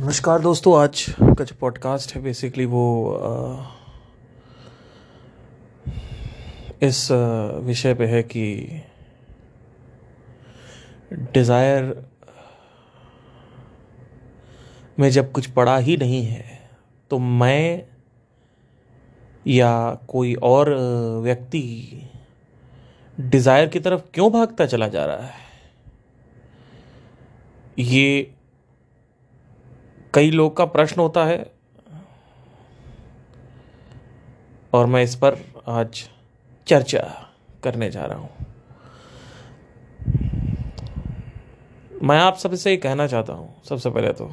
नमस्कार दोस्तों आज का जो पॉडकास्ट है बेसिकली वो आ, इस विषय पे है कि डिज़ायर में जब कुछ पड़ा ही नहीं है तो मैं या कोई और व्यक्ति डिज़ायर की तरफ़ क्यों भागता चला जा रहा है? ये कई लोग का प्रश्न होता है। और मैं इस पर आज चर्चा करने जा रहा हूँ। मैं आप सबसे ही कहना चाहता हूँ, सबसे पहले तो।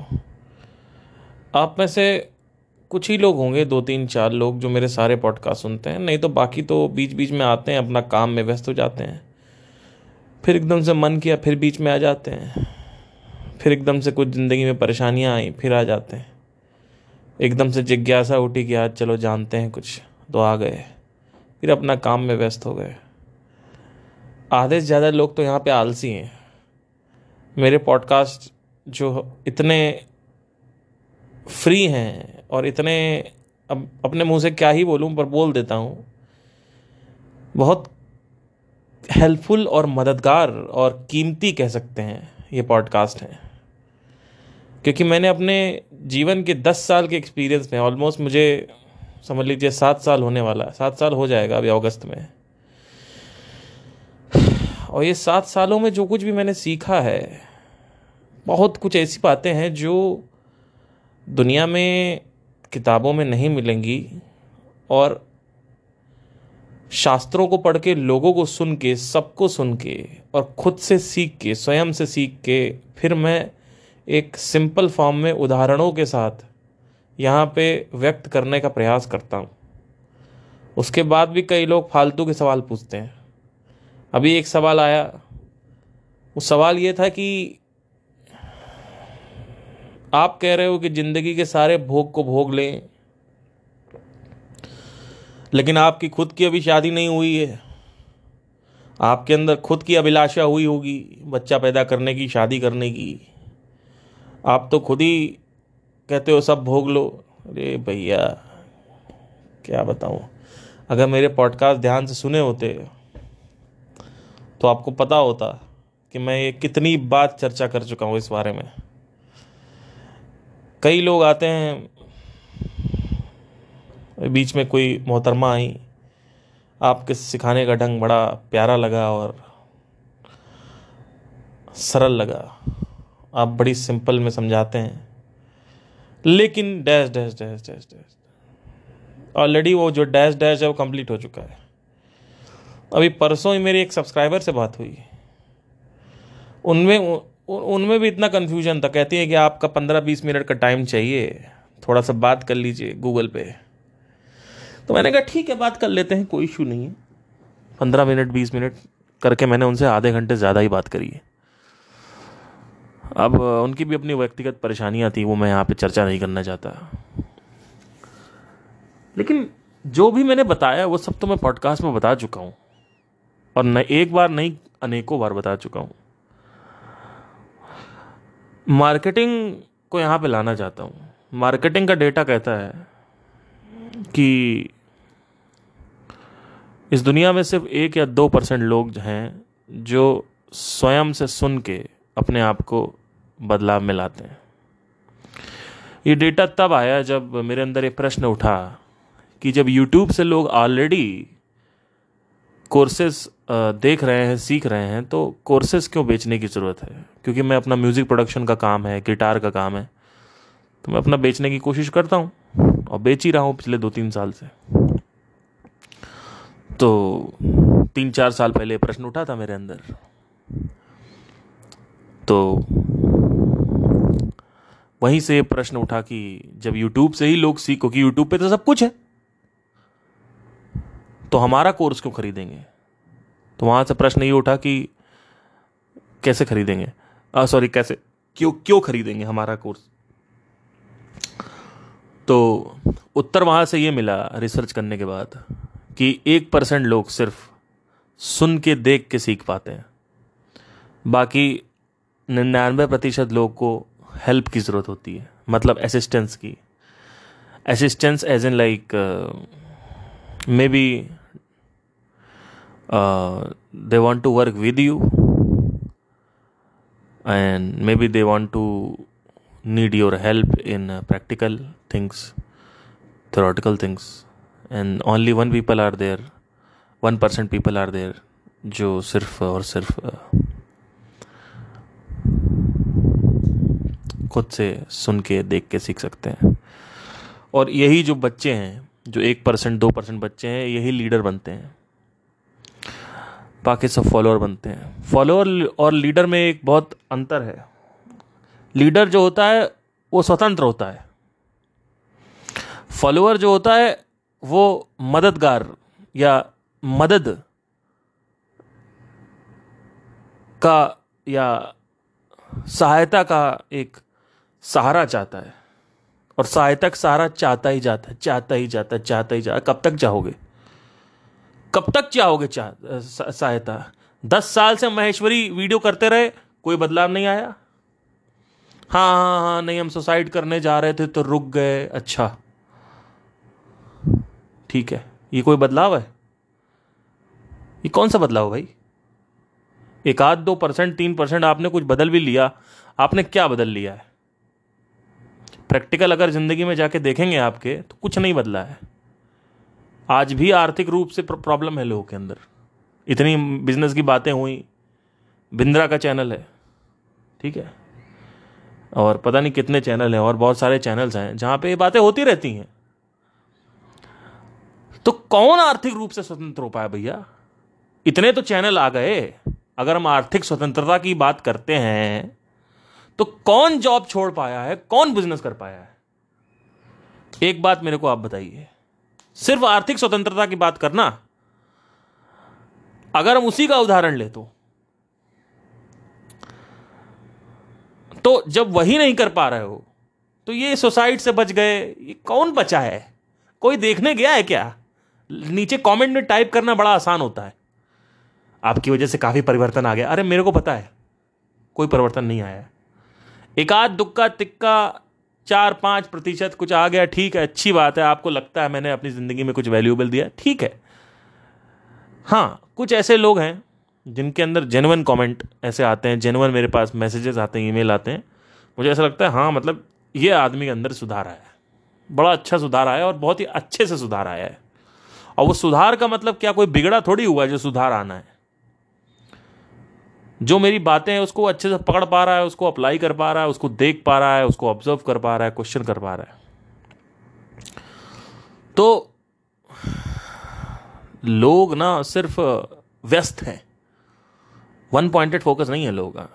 आप में से कुछ ही लोग होंगे, दो तीन चार लोग जो मेरे सारे पॉडकास्ट सुनते हैं। नहीं तो बाकी तो बीच बीच में आते हैं, अपना काम में व्यस्त हो जाते हैं। फिर एकदम से मन किया, फिर बीच में आ जाते हैं। फिर एकदम से कुछ ज़िंदगी में परेशानियाँ आई, फिर आ जाते हैं। एकदम से जिज्ञासा उठी कि आज चलो जानते हैं कुछ तो आ गए। फिर अपना काम में व्यस्त हो गए। आधे से ज़्यादा लोग तो यहाँ पे आलसी हैं। मेरे पॉडकास्ट जो इतने फ्री हैं और इतने, अब अपने मुँह से क्या ही बोलूँ, पर बोल देता हूँ, बहुत हेल्पफुल और मददगार और कीमती कह सकते हैं ये पॉडकास्ट हैं। क्योंकि मैंने अपने जीवन के दस साल के एक्सपीरियंस में ऑलमोस्ट मुझे, समझ लीजिए, सात साल होने वाला है सात साल हो जाएगा अभी अगस्त में। और ये सात सालों में जो कुछ भी मैंने सीखा है, बहुत कुछ ऐसी बातें हैं जो दुनिया में किताबों में नहीं मिलेंगी और शास्त्रों को पढ़ के, लोगों को सुन के, सबको सुन के और खुद से सीख के, स्वयं से सीख के फिर मैं एक सिंपल फॉर्म में उदाहरणों के साथ यहाँ पे व्यक्त करने का प्रयास करता हूँ। उसके बाद भी कई लोग फालतू के सवाल पूछते हैं। अभी एक सवाल आया। वो सवाल ये था कि आप कह रहे हो कि ज़िंदगी के सारे भोग को भोग लें, लेकिन आपकी खुद की अभी शादी नहीं हुई है। आपके अंदर खुद की अभिलाषा हुई होगी, बच्चा पैदा करने की, शादी करने की। आप तो खुद ही कहते हो, सब भोग लो। अरे भैया, क्या बताऊँ? अगर मेरे पॉडकास्ट ध्यान से सुने होते तो आपको पता होता कि मैं ये कितनी बात चर्चा कर चुका हूँ इस बारे में। कई लोग आते हैं, बीच में कोई मोहतरमा आई, आपके सिखाने का ढंग बड़ा प्यारा लगा और सरल लगा। आप बड़ी सिंपल में समझाते हैं। लेकिन dash dash dash dash dash. Already वो जो डैश डैश है, वो कंप्लीट हो चुका है। अभी परसों ही मेरी एक सब्सक्राइबर से बात हुई। उनमें उनमें भी इतना कन्फ्यूज़न था। कहती है कि आपका पंद्रह बीस मिनट का टाइम चाहिए। थोड़ा सा बात कर लीजिए गूगल पे। तो मैंने कहा, ठीक है, बात कर लेते हैं, कोई इशू नहीं है। पंद्रह मिनट, बीस मिनट करके मैंने उनसे आधे घंटे ज़्यादा ही बात करी है। अब उनकी भी अपनी व्यक्तिगत परेशानियाँ थी, वो मैं यहाँ पे चर्चा नहीं करना चाहता। लेकिन जो भी मैंने बताया, वो सब तो मैं पॉडकास्ट में बता चुका हूँ। और न, एक बार नहीं, अनेकों बार बता चुका हूँ। मार्केटिंग को यहाँ पे लाना चाहता हूँ। मार्केटिंग का डेटा कहता है कि इस दुनिया में सिर्फ़ एक या दो परसेंट लोग हैं, जो स्वयं से सुन के अपने आप को बदलाव में लाते हैं। ये डेटा तब आया जब मेरे अंदर एक प्रश्न उठा कि जब यूट्यूब से लोग ऑलरेडी कोर्सेज देख रहे हैं, सीख रहे हैं तो कोर्सेज क्यों बेचने की ज़रूरत है? क्योंकि मैं अपना म्यूज़िक प्रोडक्शन का काम है गिटार का काम है तो मैं अपना बेचने की कोशिश करता हूँ और बेच ही रहा हूँ पिछले दो तीन साल से। तो तीन चार साल पहले प्रश्न उठा था मेरे अंदर। तो वहीं से प्रश्न उठा कि जब यूट्यूब से ही लोग सीखो कि यूट्यूब पे तो सब कुछ है तो हमारा कोर्स क्यों खरीदेंगे? तो वहाँ से प्रश्न ये उठा कि कैसे खरीदेंगे? सॉरी कैसे? क्यों क्यों खरीदेंगे हमारा कोर्स तो उत्तर वहाँ से ये मिला रिसर्च करने के बाद कि एक परसेंट लोग सिर्फ़ सुन के, देख के सीख पाते हैं। बाकी निन्यानवे प्रतिशत लोग को हेल्प की ज़रूरत होती है मतलब असिस्टेंस की। Assistance as in like may be they want to work with you and may be they want to need your help in practical things theoretical things. And only one people are there one percent people are there जो सिर्फ़ और सिर्फ़ खुद से सुन के, देख के सीख सकते हैं। और यही जो बच्चे हैं, जो एक परसेंट, दो परसेंट बच्चे हैं, यही लीडर बनते हैं। बाकी सब फॉलोअर बनते हैं। फॉलोअर और लीडर में एक बहुत अंतर है। लीडर जो होता है, वो स्वतंत्र होता है। फॉलोअर जो होता है, वो मददगार या मदद का या सहायता का एक सहारा चाहता है। और सहायता का सहारा चाहता ही जाता है, चाहता ही जाता है, चाहता ही जाता कब तक चाहोगे? कब तक चाहोगे चाह सहायता? दस साल से महेश्वरी वीडियो करते रहे, कोई बदलाव नहीं आया? हाँ हाँ हाँ नहीं, हम सुसाइड करने जा रहे थे तो रुक गए। अच्छा। ठीक है। ये कोई बदलाव है? ये कौन सा बदलाव भाई? एक आध दो परसेंट, तीन परसेंट आपने कुछ बदल भी लिया। आपने क्या बदल लिया है? प्रैक्टिकल अगर ज़िंदगी में जाके देखेंगे आपके तो कुछ नहीं बदला है। आज भी आर्थिक रूप से प्रॉब्लम है लोगों के अंदर। इतनी बिज़नेस की बातें हुई। बिंद्रा का चैनल है, ठीक है? और पता नहीं कितने चैनल हैं, और बहुत सारे चैनल्स हैं, जहाँ पे ये बातें होती रहती हैं। तो कौन आर्थिक रूप से स्वतंत्र हो पाया भैया? इतने तो चैनल आ गए। अगर हम आर्थिक स्वतंत्रता की बात करते हैं तो कौन जॉब छोड़ पाया है? कौन बिज़नेस कर पाया है? एक बात मेरे को आप बताइए। सिर्फ़ आर्थिक स्वतंत्रता की बात करना। अगर हम उसी का उदाहरण ले तो। तो जब वही नहीं कर पा रहे हो तो ये सुसाइड से बच गए, ये कौन बचा है? कोई देखने गया है क्या? नीचे कमेंट में टाइप करना बड़ा आसान होता है। आपकी वजह से काफ़ी परिवर्तन आ गया। अरे मेरे को पता है, कोई परिवर्तन नहीं आया। आध दुक्का तिक्का, चार पाँच प्रतिशत कुछ आ गया, ठीक है, अच्छी बात है, आपको लगता है मैंने अपनी ज़िंदगी में कुछ वैल्यूएबल दिया, ठीक है। हाँ कुछ ऐसे लोग हैं, जिनके अंदर जेनवन कमेंट ऐसे आते हैं जेनवन मेरे पास मैसेजेस आते हैं ईमेल आते हैं। मुझे ऐसा लगता है हाँ मतलब ये आदमी के अंदर सुधार आया है। बड़ा अच्छा सुधार आया और बहुत ही अच्छे से सुधार आया है। और वो सुधार का मतलब क्या, कोई बिगड़ा थोड़ी हुआ जो सुधार आना है? जो मेरी बातें हैं, उसको अच्छे से पकड़ पा रहा है, उसको अप्लाई कर पा रहा है, उसको देख पा रहा है, उसको ऑब्ज़र्व कर पा रहा है क्वेश्चन कर पा रहा है। तो लोग ना सिर्फ़ व्यस्त हैं। वन पॉइंटेड फोकस नहीं है लोगों का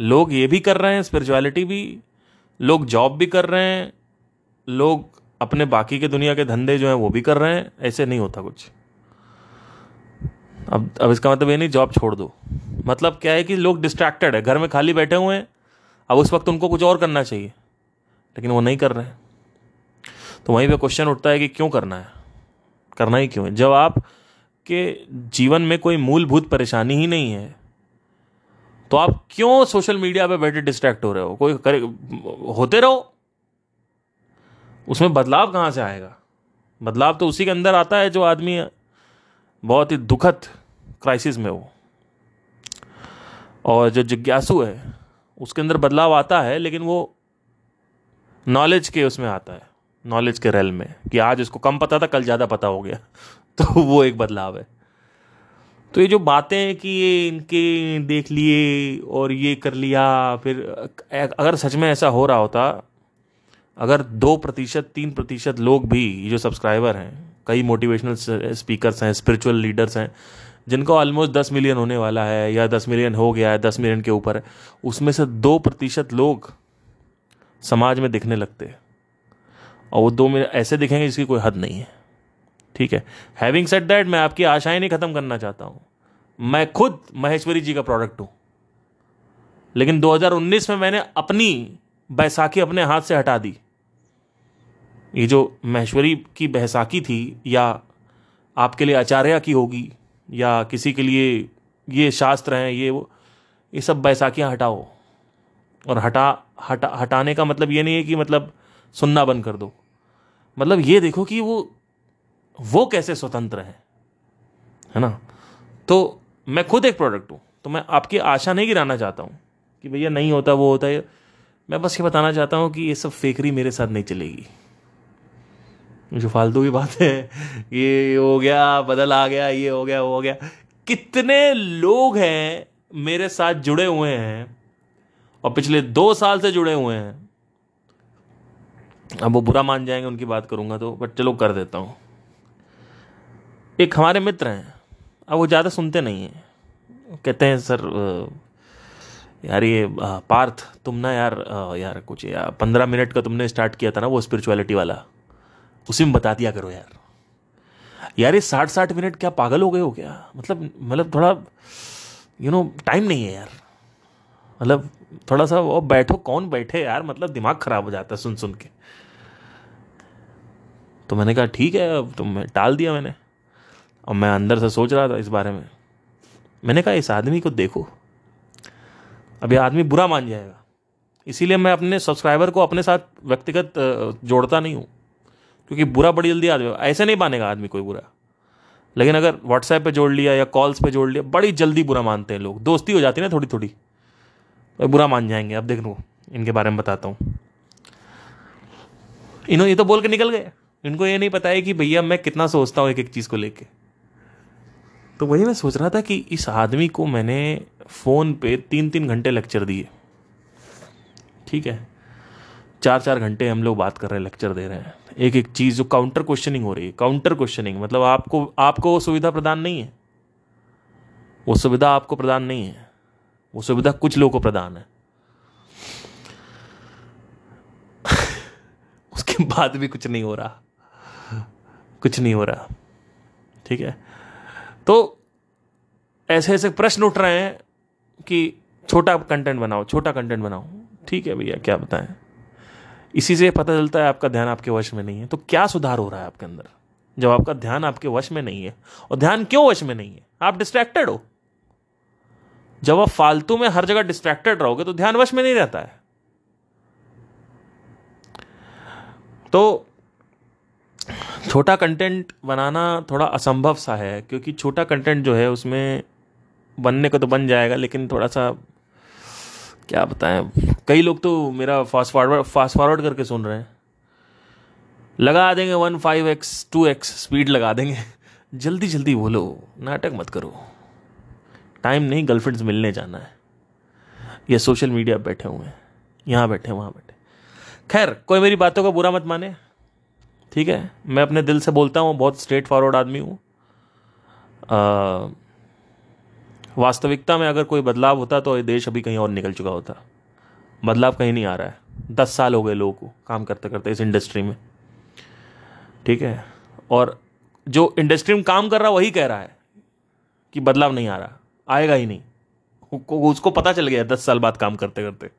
लोग ये भी कर रहे हैं स्पिरिचुअलिटी भी, लोग जॉब भी कर रहे हैं, लोग अपने बाकी के दुनिया के धंधे जो हैं, वो भी कर रहे हैं, ऐसे नहीं होता कुछ। अब अब इसका मतलब ये नहीं जॉब छोड़ दो। मतलब क्या है कि लोग डिस्ट्रैक्टेड है, घर में खाली बैठे हुए हैं, अब उस वक्त उनको कुछ और करना चाहिए, लेकिन वो नहीं कर रहे हैं। तो वहीं पे क्वेश्चन उठता है कि क्यों करना है? करना ही क्यों है? जब आप के जीवन में कोई मूलभूत परेशानी ही नहीं है तो आप क्यों सोशल मीडिया पे बैठे डिस्ट्रैक्ट हो रहे हो? कोई करे, होते रहो। उसमें बदलाव कहाँ से आएगा? बदलाव तो उसी के अंदर आता है जो आदमी बहुत ही दुखद क्राइसिस में हो। और जो जिज्ञासु है, उसके अंदर बदलाव आता है, लेकिन वो नॉलेज के उसमें आता है नॉलेज के रेल में, कि आज इसको कम पता था, कल ज़्यादा पता हो गया। तो वो एक बदलाव है। तो ये जो बातें हैं कि ये इनके देख लिए और ये कर लिया, फिर अगर सच में ऐसा हो रहा होता, अगर दो प्रतिशत, तीन प्रतिशत लोग भी जो सब्सक्राइबर हैं, कई मोटिवेशनल स्पीकर्स हैं स्पिरिचुअल लीडर्स हैं जिनको ऑलमोस्ट दस मिलियन होने वाला है, या दस मिलियन हो गया है, दस मिलियन के ऊपर है उसमें से दो प्रतिशत लोग समाज में दिखने लगते हैं। और वो दो मिनट ऐसे दिखेंगे जिसकी कोई हद नहीं है। ठीक है? हैविंग सेट दैट मैं आपकी आशाएँ नहीं ख़त्म करना चाहता हूँ। मैं खुद महेश्वरी जी का प्रोडक्ट हूँ। लेकिन 2019 में मैंने अपनी बैसाखी अपने हाथ से हटा दी। ये जो महेश्वरी की बैसाखी थी, या आपके लिए आचार्य की होगी या किसी के लिए ये शास्त्र हैं, ये वो, ये सब बैसाखियाँ हटाओ। और हटा हटा, हटाने का मतलब ये नहीं है कि मतलब सुनना बंद कर दो। मतलब ये देखो कि वो वो कैसे स्वतंत्र है है ना? तो मैं खुद एक प्रोडक्ट हूँ तो मैं आपकी आशा नहीं गिराना चाहता हूँ कि भैया नहीं होता, वो होता है। मैं बस ये बताना चाहता हूँ कि ये सब फेकरी मेरे साथ नहीं चलेगी। जो फालतू की बात है, ये हो गया, बदल आ गया, ये हो गया, वो हो गया। कितने लोग हैं मेरे साथ जुड़े हुए हैं और पिछले दो साल से जुड़े हुए हैं। अब वो बुरा मान जाएँगे, उनकी बात करूँगा तो बट चलो कर देता हूँ। एक हमारे मित्र हैं, अब वो ज़्यादा सुनते नहीं हैं। कहते हैं, सर यार ये पार्थ, तुम ना यार यार कुछ यार पंद्रह मिनट का तुमने स्टार्ट किया था ना वो स्पिरिचुअलिटी वाला? उसी में बता दिया करो यार। यार, ये साठ साठ मिनट क्या पागल हो गए हो क्या? मतलब मतलब थोड़ा यू नो टाइम नहीं है यार। मतलब थोड़ा सा वो बैठो, कौन बैठे यार? मतलब दिमाग खराब हो जाता है सुन सुन के। तो मैंने कहा, ठीक है, अब तो मैं टाल दिया मैंने। और मैं अंदर से सोच रहा था इस बारे में। मैंने कहा, इस आदमी को देखो। अब यह आदमी बुरा मान जाएगा। इसीलिए मैं अपने सब्सक्राइबर को अपने साथ व्यक्तिगत जोड़ता नहीं हूँ। क्योंकि बुरा बड़ी जल्दी आदमी ऐसे नहीं मानेगा आदमी कोई बुरा। लेकिन अगर व्हाट्सएप पे जोड़ लिया या कॉल्स पे जोड़ लिया, बड़ी जल्दी बुरा मानते हैं लोग। दोस्ती हो जाती है ना थोड़ी थोड़ी तो बुरा मान जाएँगे। अब देख लो, इनके बारे में बताता हूँ। इन्हों, ये तो बोल के निकल गए। इनको ये नहीं पता है कि भैया मैं कितना सोचता हूँ एक एक चीज़ को लेके। तो वही मैं सोच रहा था कि इस आदमी को मैंने फ़ोन पे तीन तीन घंटे लेक्चर दिए। ठीक है? चार चार घंटे हम लोग बात कर रहे हैं लेक्चर दे रहे हैं। एक एक चीज़ जो काउंटर क्वेश्चनिंग हो रही है काउंटर क्वेश्चनिंग मतलब आपको आपको वो सुविधा प्रदान नहीं है। वो सुविधा आपको प्रदान नहीं है। वो सुविधा कुछ लोगों को प्रदान है। उसके बाद भी कुछ नहीं हो रहा। कुछ नहीं हो रहा। ठीक है? तो ऐसे ऐसे प्रश्न उठ रहे हैं कि छोटा कंटेंट बनाओ, छोटा कंटेंट बनाओ। ठीक है भैया, क्या बताएँ? इसी से पता चलता है आपका ध्यान आपके वश में नहीं है। तो क्या सुधार हो रहा है आपके अंदर? जब आपका ध्यान आपके वश में नहीं है, और ध्यान क्यों वश में नहीं है? आप डिस्ट्रैक्टेड हो। जब आप फालतू में हर जगह डिस्ट्रैक्टेड रहोगे तो ध्यान वश में नहीं रहता है। तो छोटा कंटेंट बनाना थोड़ा असंभव सा है, क्योंकि छोटा कंटेंट जो है, उसमें बनने को तो बन जाएगा, लेकिन थोड़ा सा क्या बताएँ? कई लोग तो मेरा फास्ट फॉरवर्ड फास्ट फॉरवर्ड करके सुन रहे हैं। लगा देंगे one five x, two x, speed लगा देंगे। जल्दी जल्दी बोलो, नाटक मत करो। टाइम नहीं गर्लफ्रेंड्स मिलने जाना है। ये सोशल मीडिया बैठे हुए हैं। यहाँ बैठे, वहाँ बैठे। खैर, कोई मेरी बातों का बुरा मत माने। ठीक है? मैं अपने दिल से बोलता हूँ, बहुत स्ट्रेट फॉरवर्ड आदमी हूँ। वास्तविकता में अगर कोई बदलाव होता तो ये देश अभी कहीं और निकल चुका होता। बदलाव कहीं नहीं आ रहा है। दस साल हो गए लोगों को काम करते करते इस इंडस्ट्री में। ठीक है? और जो इंडस्ट्री में काम कर रहा वही कह रहा है कि बदलाव नहीं आ रहा। आएगा ही नहीं। उसको पता चल गया दस साल बाद काम करते करते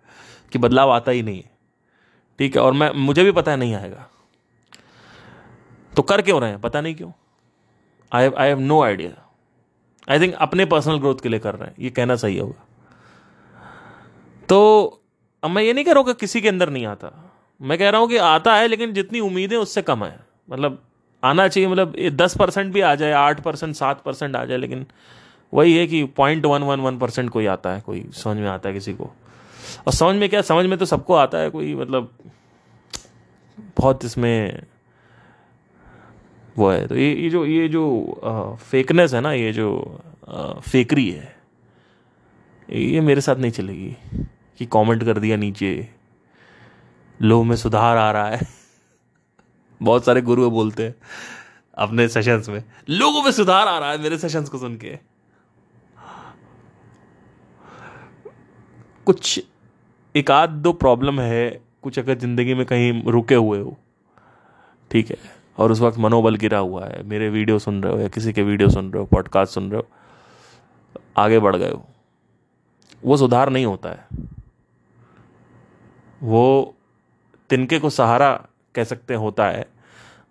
कि बदलाव आता ही नहीं है। ठीक है? और मैं, मुझे भी पता है नहीं आएगा। तो कर क्यों रहे हैं? पता नहीं क्यों। I I have no idea I think अपने पर्सनल ग्रोथ के लिए कर रहे हैं। ये कहना सही होगा। तो अब मैं ये नहीं कह रहा हूँ कि किसी के अंदर नहीं आता। मैं कह रहा हूँ कि आता है, लेकिन जितनी उम्मीदें उससे कम है। मतलब आना चाहिए मतलब ये दस परसेंट भी आ जाए, आठ परसेंट, सात परसेंट आ जाए, लेकिन वही है कि point one one one percent कोई आता है, कोई समझ में आता है किसी को। और समझ में क्या, समझ में तो सबको आता है, कोई मतलब बहुत इसमें वो है। तो ये ये जो ये जो फेकनेस है ना, ये जो फेकरी है, ये मेरे साथ नहीं चलेगी कि कमेंट कर दिया नीचे। लो में सुधार आ रहा है। बहुत सारे गुरु बोलते हैं अपने सेशंस में, लोगों में सुधार आ रहा है मेरे सेशंस को सुन के। कुछ, एक आध दो प्रॉब्लम है, कुछ अगर ज़िंदगी में कहीं रुके हुए हो। ठीक है? और उस वक्त मनोबल गिरा हुआ है। मेरे वीडियो सुन रहे हो या किसी के वीडियो सुन रहे हो पॉडकास्ट सुन रहे हो, आगे बढ़ गए हो। वो सुधार नहीं होता है। वो तिनके को सहारा कह सकते होता है।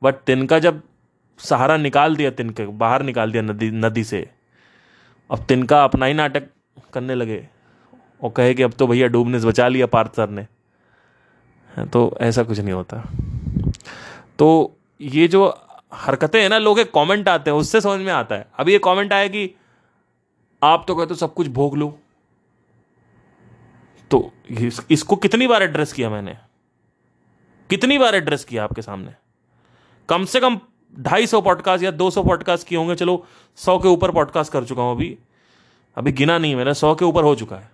बट तिनका जब सहारा निकाल दिया, तिनके बाहर निकाल दिया नदी नदी से, अब तिनका अपना ही नाटक करने लगे। और कहे कि अब तो भैया डूबने से बचा लिया पार्थ सर ने। तो ऐसा कुछ नहीं होता। तो ये जो हरकतें हैं ना लोग कमेंट आते हैं उससे समझ में आता है। अभी ये कमेंट आया कि आप तो कहते हो सब कुछ भोग लो। तो इस, इसको कितनी बार एड्रेस किया मैंने? कितनी बार एड्रेस किया आपके सामने? कम से कम ढाई सौ पॉडकास्ट या दो सौ पॉडकास्ट किए होंगे चलो सौ के ऊपर पॉडकास्ट कर चुका हूँ अभी। अभी गिना नहीं मैंने सौ के ऊपर हो चुका है।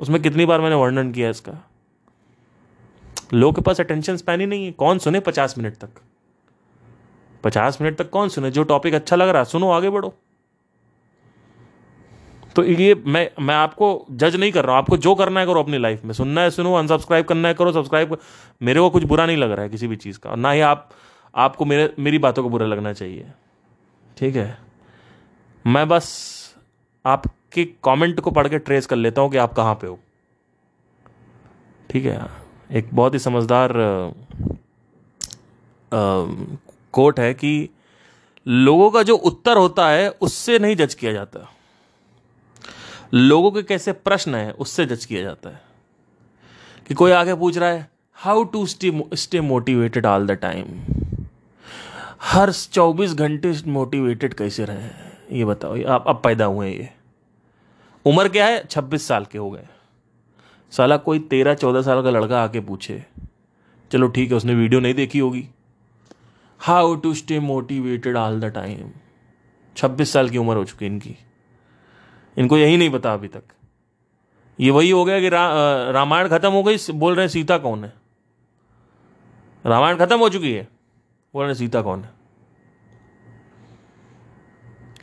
उसमें कितनी बार मैंने वर्णन किया इसका? लोगों के पास अटेंशन स्पैन ही नहीं है। कौन सुने पचास मिनट तक? पचास मिनट तक कौन सुने? जो टॉपिक अच्छा लग रहा सुनो, आगे बढ़ो। तो ये मैं मैं आपको जज नहीं कर रहा हूँ, आपको जो करना है करो अपनी लाइफ में। सुनना है, सुनो अनसब्सक्राइब करना है, करो सब्सक्राइब मेरे को कुछ बुरा नहीं लग रहा है किसी भी चीज़ का, ना ही आप, आपको मेरे, मेरी बातों को बुरा लगना चाहिए। ठीक है? मैं बस आपके कमेंट को पढ़ के ट्रेस कर लेता हूँ कि आप कहाँ पे हो। ठीक है? एक बहुत ही समझदार कोट है कि लोगों का जो उत्तर होता है, उससे नहीं जज किया जाता। लोगों के कैसे प्रश्न है, उससे जज किया जाता है। कि कोई आगे पूछ रहा है how to stay motivated all the time हर चौबीस घंटे मोटिवेटेड कैसे रहे ये बताओ आप, अब पैदा हुए ये। उम्र क्या है? छब्बीस साल के हो गए। साला कोई तेरह चौदह साल का लड़का आके पूछे, चलो ठीक है, उसने वीडियो नहीं देखी होगी। How to stay motivated all the time छब्बीस साल की उम्र हो चुकी इनकी। इनको यही नहीं पता अभी तक। ये वही हो गया कि रा, रामायण खत्म हो गई बोल रहे हैं सीता कौन है? रामायण खत्म हो चुकी है। बोल रहे सीता कौन है?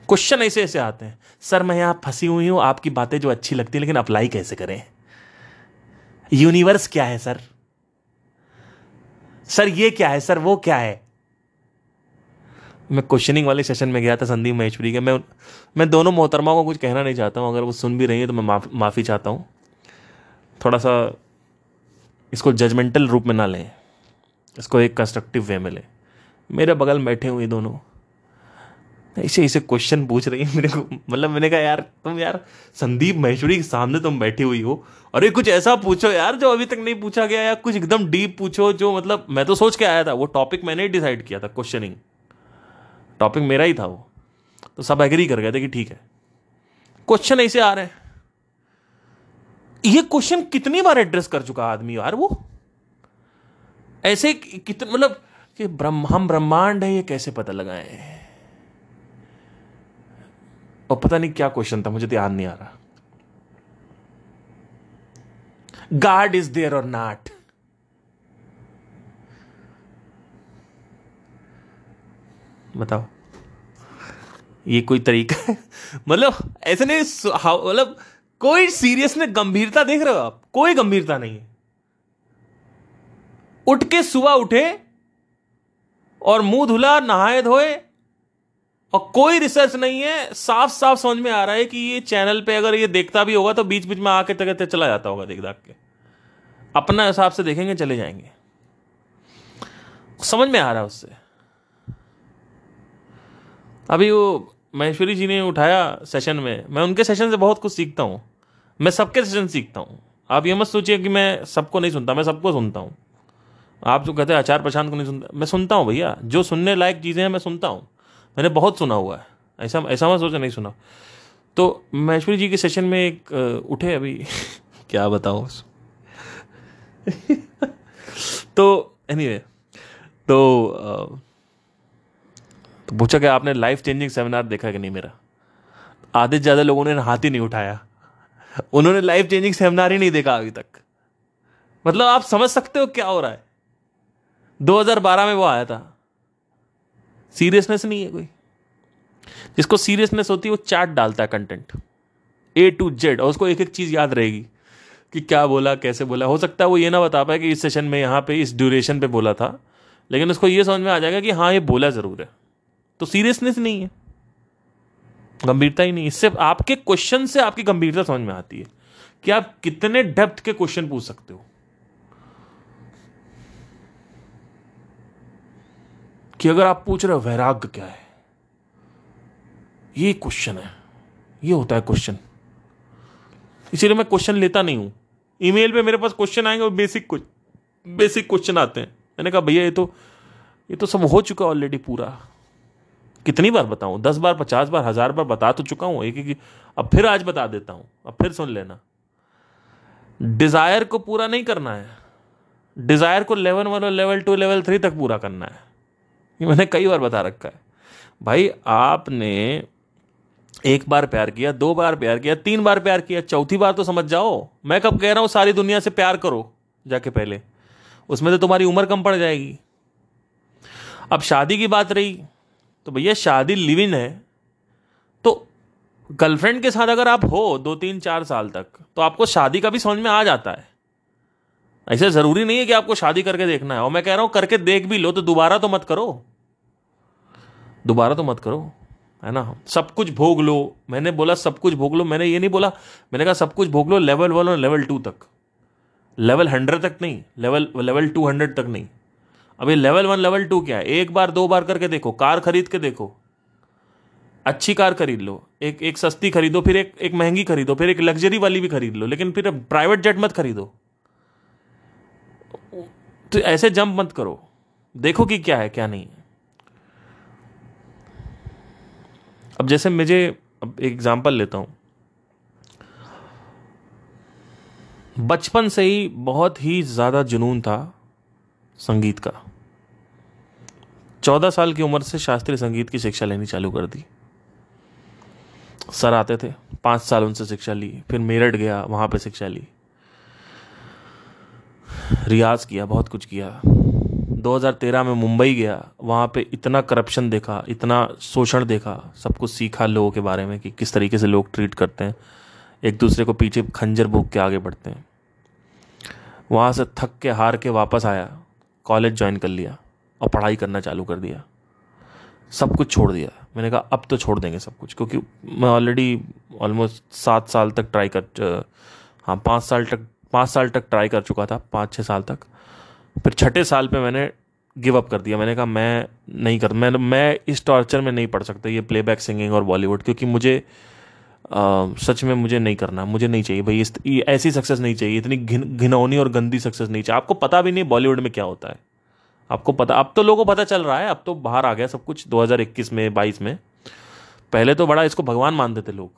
क्वेश्चन ऐसे ऐसे आते हैं। सर मैं यहाँ फंसी हुई हूँ आपकी बातें जो अच्छी लगती है लेकिन अप्लाई कैसे करें? यूनिवर्स क्या है सर? सर ये क्या है सर वो क्या है? मैं क्वेश्चनिंग वाले सेशन में गया था संदीप महेश्वरी के। मैं मैं दोनों मोहतरमा को कुछ कहना नहीं चाहता हूँ। अगर वो सुन भी रही है तो मैं माफ़, माफ़ी चाहता हूँ। थोड़ा सा इसको जजमेंटल रूप में ना लें। इसको एक कंस्ट्रक्टिव वे में लें। मेरे बगल बैठे हुए दोनों। ऐसे ऐसे क्वेश्चन पूछ रही है। मेरे को मतलब मैंने कहा यार तुम यार संदीप महेश्वरी के सामने तुम बैठी हुई हो। अरे कुछ ऐसा पूछो यार जो अभी तक नहीं पूछा गया या कुछ एकदम डीप पूछो जो मतलब मैं तो सोच के आया था। वो टॉपिक मैंने ही डिसाइड किया था क्वेश्चनिंग टॉपिक मेरा ही था वो। तो सब एग्री कर गए थे कि ठीक है। क्वेश्चन ऐसे आ रहे हैं। ये क्वेश्चन कितनी बार एड्रेस कर चुका आदमी यार वो? ऐसे कितने मतलब कि ब्रह्म, हम ब्रह्मांड है, ये कैसे पता लगाए? और पता नहीं क्या क्वेश्चन था, मुझे ध्यान नहीं आ रहा। गाड इज़ देयर और नॉट बताओ। ये कोई तरीका है? मतलब ऐसे नहीं मतलब कोई सीरियस ने गंभीरता देख रहे हो आप? कोई गंभीरता नहीं है। उठ के सुबह उठे और मुँह धुला, नहाए धोए, और कोई रिसर्च नहीं है। साफ़ साफ़ समझ में आ रहा है कि ये चैनल पे अगर ये देखता भी होगा तो बीच बीच में आके तक चला जाता होगा देख दाख के। अपना हिसाब से देखेंगे, चले जाएँगे। समझ में आ रहा है उससे। अभी वो महेश्वरी जी ने उठाया सेशन में। मैं उनके सेशन से बहुत कुछ सीखता हूँ। मैं सबके सेशन सीखता हूँ। आप ये मत सोचिए कि मैं सबको नहीं सुनता मैं सबको सुनता हूँ। आप जो कहते हैं आचार प्रशांत को नहीं सुनता मैं सुनता हूँ भैया। जो सुनने लायक चीज़ें हैं मैं सुनता हूँ। मैंने बहुत सुना हुआ है। ऐसा ऐसा मैं सोचा नहीं सुना। तो महेश्वरी जी के सेशन में एक उठे अभी। क्या बताऊँ? तो एनीवे anyway, तो तो पूछा कि आपने लाइफ चेंजिंग सेमिनार देखा कि नहीं मेरा? आधे ज़्यादा लोगों ने हाथ ही नहीं उठाया। उन्होंने लाइफ चेंजिंग सेमिनार ही नहीं देखा अभी तक। मतलब आप समझ सकते हो क्या हो रहा है? 2012 में वो आया था। सीरियसनेस नहीं है कोई। जिसको सीरियसनेस होती है, वो चार्ट डालता है कंटेंट ए टू जेड और उसको एक एक चीज़ याद रहेगी कि क्या बोला, कैसे बोला। हो सकता है वो ये ना बता पाए कि इस सेशन में यहाँ पे, इस ड्यूरेशन पे बोला था। लेकिन उसको ये समझ में आ जाएगा कि हाँ ये बोला ज़रूर है। तो सीरियसनेस नहीं है। गंभीरता ही नहीं। इससे आपके क्वेश्चन से आपकी गंभीरता समझ में आती है कि आप कितने डेप्थ के क्वेश्चन पूछ सकते हो। कि अगर आप पूछ रहे हो, वैराग्य क्या है? ये क्वेश्चन है। ये होता है क्वेश्चन इसीलिए मैं क्वेश्चन लेता नहीं हूँ। ईमेल पे मेरे पास क्वेश्चन आएँगे बेसिक बेसिक क्वेश्चन आते हैं। मैंने कहा, भैया, ये तो ये तो सब हो चुका ऑलरेडी पूरा। कितनी बार बताऊँ? दस बार, पचास बार, हज़ार बार बता तो चुका हूँ। एक एक अब फिर आज बता देता हूँ। अब फिर सुन लेना। डिज़ायर को पूरा नहीं करना है। डिज़ायर को लेवल वन और लेवल टू लेवल थ्री तक पूरा करना है। ये मैंने कई बार बता रखा है। भाई, आपने एक बार प्यार किया, दो बार प्यार किया, तीन बार प्यार किया, चौथी बार तो समझ जाओ। मैं कब कह रहा हूँ, सारी दुनिया से प्यार करो जाके पहले। उसमें तो तुम्हारी उम्र कम पड़ जाएगी। अब शादी की बात रही। तो भैया शादी लिव इन है तो गर्लफ्रेंड के साथ अगर आप हो दो, तीन, चार साल तक तो आपको शादी का भी समझ में आ जाता है। ऐसे ज़रूरी नहीं है कि आपको शादी करके देखना है। और मैं कह रहा हूँ, करके देख भी लो तो दोबारा तो मत करो। दोबारा तो मत करो, है ना? सब कुछ भोग लो। मैंने बोला, सब कुछ भोग लो। मैंने ये नहीं बोला, मैंने कहा, सब कुछ भोग लो लेवल वन और लेवल टू तक। लेवल हंड्रेड तक नहीं लेवल लेवल टू हंड्रेड तक नहीं। अभी लेवल वन लेवल टू क्या है? एक बार, दो बार करके देखो, कार खरीद के देखो। अच्छी कार खरीद लो, एक एक सस्ती खरीदो, फिर एक एक महँगी खरीदो, फिर एक लग्जरी वाली भी खरीद लो, लेकिन फिर प्राइवेट जेट मत खरीदो। तो ऐसे जंप मत करो। देखो कि क्या है, क्या नहीं है। अब जैसे मुझे, अब एक एग्जांपल लेता हूँ। बचपन से ही बहुत ही ज़्यादा जुनून था संगीत का। चौदह साल की उम्र से शास्त्रीय संगीत की शिक्षा लेनी चालू कर दी। सर आते थे, पाँच साल उनसे शिक्षा ली, फिर मेरठ गया, वहाँ पे शिक्षा ली। रियाज किया, बहुत कुछ किया। 2013 में मुंबई गया, वहाँ पे इतना करप्शन देखा, इतना शोषण देखा, सब कुछ सीखा लोगों के बारे में कि किस तरीके से लोग ट्रीट करते हैं। एक दूसरे को पीछे खंजर भूख के आगे बढ़ते हैं। वहाँ से थक के हार के वापस आया कॉलेज ज्वाइन कर लिया। और पढ़ाई करना चालू कर दिया। सब कुछ छोड़ दिया। मैंने कहा अब तो छोड़ देंगे सब कुछ क्योंकि मैं ऑलरेडी ऑलमोस्ट सात साल तक ट्राई कर हाँ पाँच साल तक पाँच साल तक ट्राई कर चुका था पाँच छः साल तक। फिर छठे साल पे मैंने गिव अप कर दिया। मैंने कहा मैं नहीं कर मैं मैं इस टॉर्चर में नहीं पढ़ सकता ये प्लेबैक सिंगिंग और बॉलीवुड क्योंकि मुझे आ, सच में मुझे नहीं करना मुझे नहीं चाहिए भाई इस ऐसी सक्सेस नहीं चाहिए इतनी घिन घिनौनी और गंदी सक्सेस नहीं चाहिए। आपको पता भी नहीं बॉलीवुड में क्या होता है। आपको पता, अब तो लोगों को पता चल रहा है, अब तो बाहर आ गया सब कुछ 2021 में 22 में। पहले तो बड़ा इसको भगवान मानते थे लोग।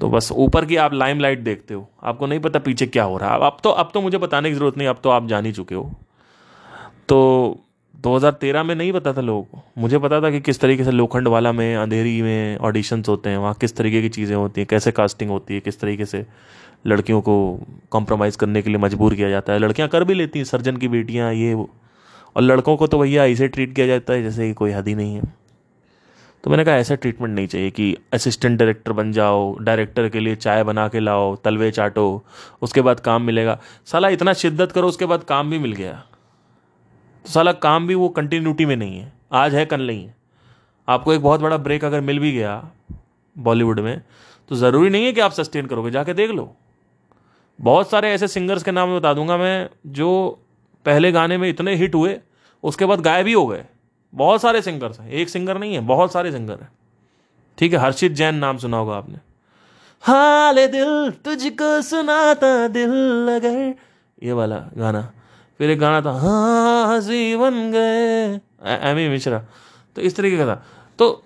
तो बस ऊपर की आप लाइम लाइट देखते हो, आपको नहीं पता पीछे क्या हो रहा है। अब तो अब तो मुझे बताने की ज़रूरत नहीं, अब तो आप जान ही चुके हो। तो 2013 में नहीं पता था लोगों को मुझे पता था कि किस तरीके से लोखंड वाला में, अंधेरी में ऑडिशंस होते हैं, वहाँ किस तरीके की चीज़ें होती हैं, कैसे कास्टिंग होती है, किस तरीके से। लड़कियों को कॉम्प्रोमाइज़ करने के लिए मजबूर किया जाता है। लड़कियाँ कर भी लेती हैं, सर्जन की बेटियाँ, ये वो। और लड़कों को तो भैया ऐसे ट्रीट किया जाता है जैसे कि कोई हद ही नहीं है। तो मैंने कहा ऐसा ट्रीटमेंट नहीं चाहिए कि असिस्टेंट डायरेक्टर बन जाओ डायरेक्टर के लिए चाय बना के लाओ, तलवे चाटो, उसके बाद काम मिलेगा। साला इतना शिद्दत करो, उसके बाद काम भी मिल गया। तो साला काम भी वो कंटिन्यूटी में नहीं है, आज है, कल नहीं है। आपको एक बहुत बड़ा ब्रेक अगर मिल भी गया बॉलीवुड में तो ज़रूरी नहीं है कि आप सस्टेन करोगे, जाके देख लो। बहुत सारे ऐसे सिंगर्स के नाम बता दूँगा मैं, जो पहले गाने में इतने हिट हुए, उसके बाद गायब ही हो गए। बहुत सारे सिंगर्स हैं। एक सिंगर नहीं है, बहुत सारे सिंगर हैं। ठीक है, हर्षित जैन नाम सुना होगा आपने। हाले दिल, तुझको सुनाता दिल अगर ये वाला गाना। फिर एक गाना था हाँ बन गए। एमी मिश्रा। तो इस तरीके का था। तो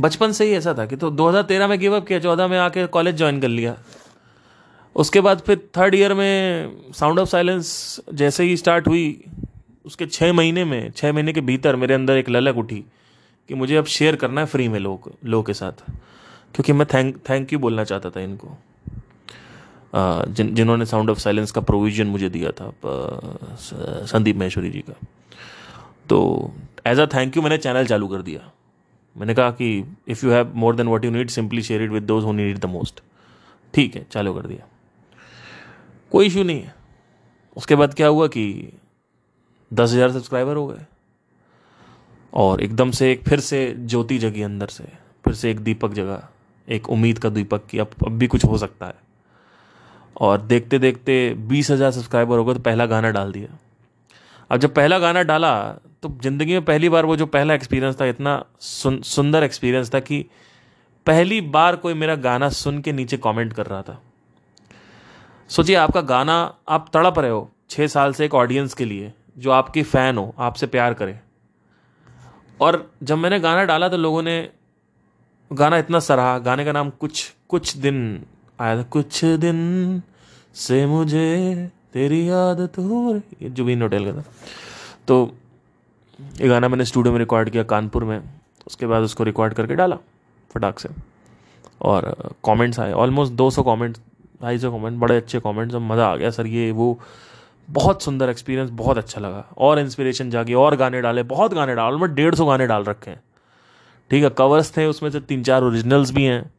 बचपन से ही ऐसा था कि तो 2013 में गिव अप किया 14 में आके कॉलेज ज्वाइन कर लिया। उसके बाद फिर थर्ड ईयर में साउंड ऑफ़ साइलेंस जैसे ही स्टार्ट हुई, उसके छः महीने में छः महीने के भीतर मेरे अंदर एक ललक उठी कि मुझे अब शेयर करना है फ्री में लोग, लोगों के साथ। क्योंकि मैं थैंक थैंक यू बोलना चाहता था इनको। जिन, जिन्होंने साउंड ऑफ़ साइलेंस का प्रोविज़न मुझे दिया था संदीप महेश्वरी जी का। तो एज अ थैंक यू मैंने चैनल चालू कर दिया। मैंने कहा कि if you have more than what you need simply share it with those who need the most ठीक है, चालू कर दिया। कोई इशू नहीं है। उसके बाद क्या हुआ कि दस हज़ार सब्सक्राइबर हो गए। और एकदम से एक फिर से ज्योति जगी अंदर से, फिर से एक दीपक जगा, एक उम्मीद का दीपक की अब अब भी कुछ हो सकता है। और देखते देखते बीस हज़ार सब्सक्राइबर हो गए तो पहला गाना डाल दिया। अब जब पहला गाना डाला तो ज़िंदगी में पहली बार वो जो पहला एक्सपीरियंस था इतना सुन, सुंदर एक्सपीरियंस था कि पहली बार कोई मेरा गाना सुन के नीचे कमेंट कर रहा था। सोचिए आपका गाना आप तड़प रहे हो छः साल से एक ऑडियंस के लिए जो आपकी फ़ैन हो आपसे प्यार करे। और जब मैंने गाना डाला तो लोगों ने गाना इतना सराहा गाने का नाम कुछ कुछ दिन आया था कुछ दिन से मुझे तेरी हो रही जुबीन होटल का था। तो ये गाना मैंने स्टूडियो में रिकॉर्ड किया कानपुर में। उसके बाद उसको रिकॉर्ड करके डाला, फटाक से। और कमेंट्स आए। ऑलमोस्ट 200 कमेंट्स ढाई सौ कमेंट बड़े अच्छे कमेंट्स और मज़ा आ गया सर। ये वो बहुत सुंदर एक्सपीरियंस बहुत अच्छा लगा। और इंस्पिरेशन जागी, और गाने डाले, बहुत गाने डाले ऑलमोस्ट डेढ़ सौ गाने डाल रखे हैं। ठीक है कवर्स थे, उसमें से तीन चार ओरिजिनल्स भी हैं।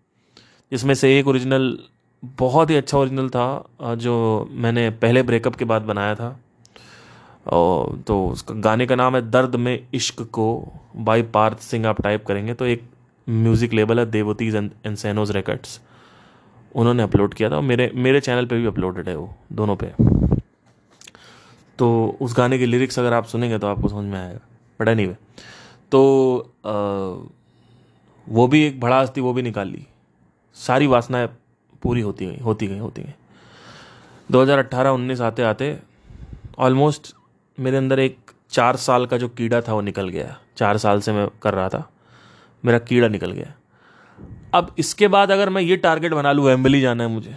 जिसमें से एक ओरिजिनल बहुत ही अच्छा ओरिजिनल था जो मैंने पहले ब्रेकअप के बाद बनाया था। और तो उसका गाने का नाम है दर्द में इश्क को। बाई पार्थ सिंह आप टाइप करेंगे तो एक म्यूज़िक लेबल है देवतीज एंड सैनोज रिकॉर्ड्स उन्होंने अपलोड किया था मेरे मेरे चैनल पे भी अपलोडेड है वो दोनों पे। तो उस गाने के लिरिक्स अगर आप सुनेंगे तो आपको समझ में आएगा बट एनी वे तो आ, वो भी एक भड़ास थी वो भी निकाल ली। सारी वासनाएँ पूरी होती गई होती गई होती गई। 2018-19 आते आते ऑलमोस्ट मेरे अंदर एक चार साल का जो कीड़ा था वो निकल गया। चार साल से मैं कर रहा था। मेरा कीड़ा निकल गया। अब इसके बाद अगर मैं ये टारगेट बना लूँ वेम्बली जाना है मुझे।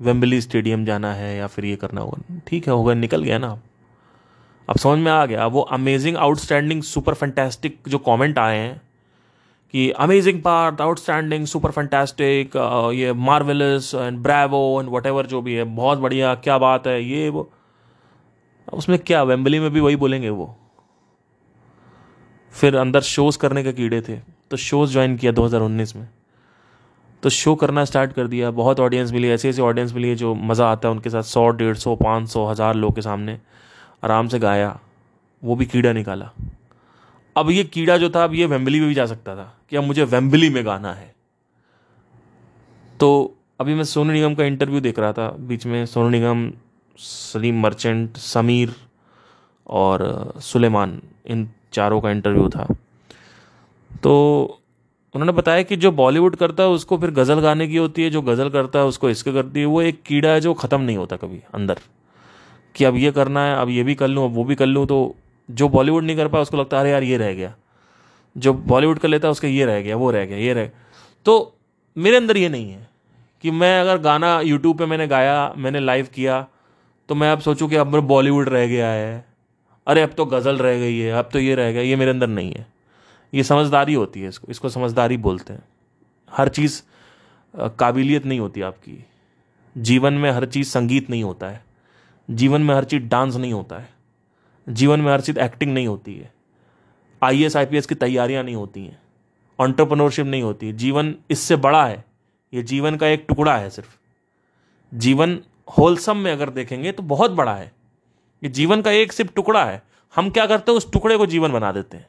वेम्बली स्टेडियम जाना है या फिर ये करना होगा। ठीक है, होगा, निकल गया ना। अब समझ में आ गया। वो अमेजिंग आउटस्टैंडिंग सुपर फैंटेस्टिक जो कमेंट आए हैं कि amazing part outstanding super fantastic ये marvellous and bravo and what जो भी है, बहुत बढ़िया, क्या बात है, ये वो। उसमें क्या वेम्बली में भी वही बोलेंगे वो। फिर अंदर शोज़ करने के कीड़े थे तो शोज़ ज्वाइन किया 2019 में। तो शो करना स्टार्ट कर दिया, बहुत ऑडियंस मिली, ऐसे ऐसे ऑडियंस मिली जो मज़ा आता है उनके साथ, सौ, डेढ़ सौ, पाँच सौ, हज़ार लोग के सामने। आराम से गाया, वो भी कीड़ा निकाला। अब ये कीड़ा जो था, अब ये वेम्बली में भी जा सकता था, कि अब मुझे वेम्बली में गाना है। तो अभी मैं सोनू निगम का इंटरव्यू देख रहा था, बीच में सोनू निगम सलीम मर्चेंट, समीर और सुलेमान, इन चारों का इंटरव्यू था। तो उन्होंने बताया कि जो बॉलीवुड करता है, उसको फिर गज़ल गाने की होती है, जो गज़ल करता है, उसको इसके करती है। वो एक कीड़ा है जो ख़त्म नहीं होता कभी अंदर, कि अब ये करना है, अब ये भी कर लूँ, अब वो भी कर लूँ। तो जो बॉलीवुड नहीं कर पाया, उसको लगता है, अरे यार, ये रह गया। जो बॉलीवुड कर लेता है, उसका ये रह गया, वो रह गया, ये रह गया। तो मेरे अंदर ये नहीं है कि मैं अगर गाना यूट्यूब पे मैंने गाया, मैंने लाइव किया तो मैं अब सोचूं कि अब मेरा बॉलीवुड रह गया है। अरे, अब तो गज़ल रह गई है, अब तो ये रह गया, ये मेरे अंदर नहीं है। ये समझदारी होती है इसको इसको समझदारी बोलते हैं। हर चीज़ काबिलियत नहीं होती आपकी। जीवन में हर चीज़ संगीत नहीं होता है। जीवन में हर चीज़ डांस नहीं होता है। जीवन में हर चीज़ एक्टिंग नहीं होती है। I S I P S की तैयारियाँ नहीं होती हैं। ऑन्टरप्रनोरशिप नहीं होती जीवन इससे बड़ा है। ये जीवन का एक टुकड़ा है सिर्फ़। जीवन होलसम में अगर देखेंगे तो बहुत बड़ा है। ये जीवन का एक सिर्फ़ टुकड़ा है। हम क्या करते हैं? उस टुकड़े को जीवन बना देते हैं।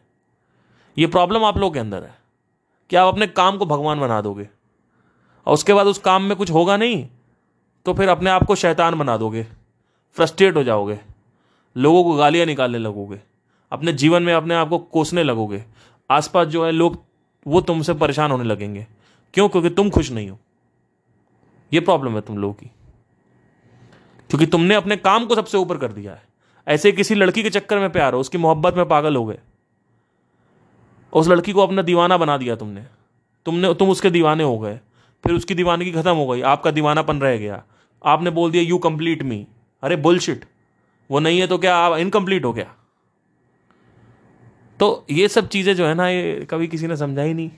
ये प्रॉब्लम आप लोग के अंदर है। कि आप अपने काम को भगवान बना दोगे। और उसके बाद उस काम में कुछ होगा नहीं तो फिर अपने आप को शैतान बना दोगे। फ्रस्ट्रेट हो जाओगे। लोगों को गालियाँ निकालने लगोगे। अपने जीवन में अपने आप को कोसने लगोगे। आसपास जो है लोग, वो तुमसे परेशान होने लगेंगे। क्यों? क्योंकि तुम खुश नहीं हो। ये प्रॉब्लम है तुम लोगों की। क्योंकि तुमने अपने काम को सबसे ऊपर कर दिया है। ऐसे किसी लड़की के चक्कर में प्यार हो, उसकी मोहब्बत में पागल हो गए। उस लड़की को अपना दीवाना बना दिया तुमने। तुमने, तुम उसके दीवाने हो गए। फिर उसकी दीवानगी खत्म हो गई। आपका दीवानापन रह गया। आपने बोल दिया यू कंप्लीट मी अरे बुलशिट वो नहीं है तो क्या आप इनकम्प्लीट हो गया? तो ये सब चीज़ें जो है ना, ये कभी किसी ने समझा ही नहीं।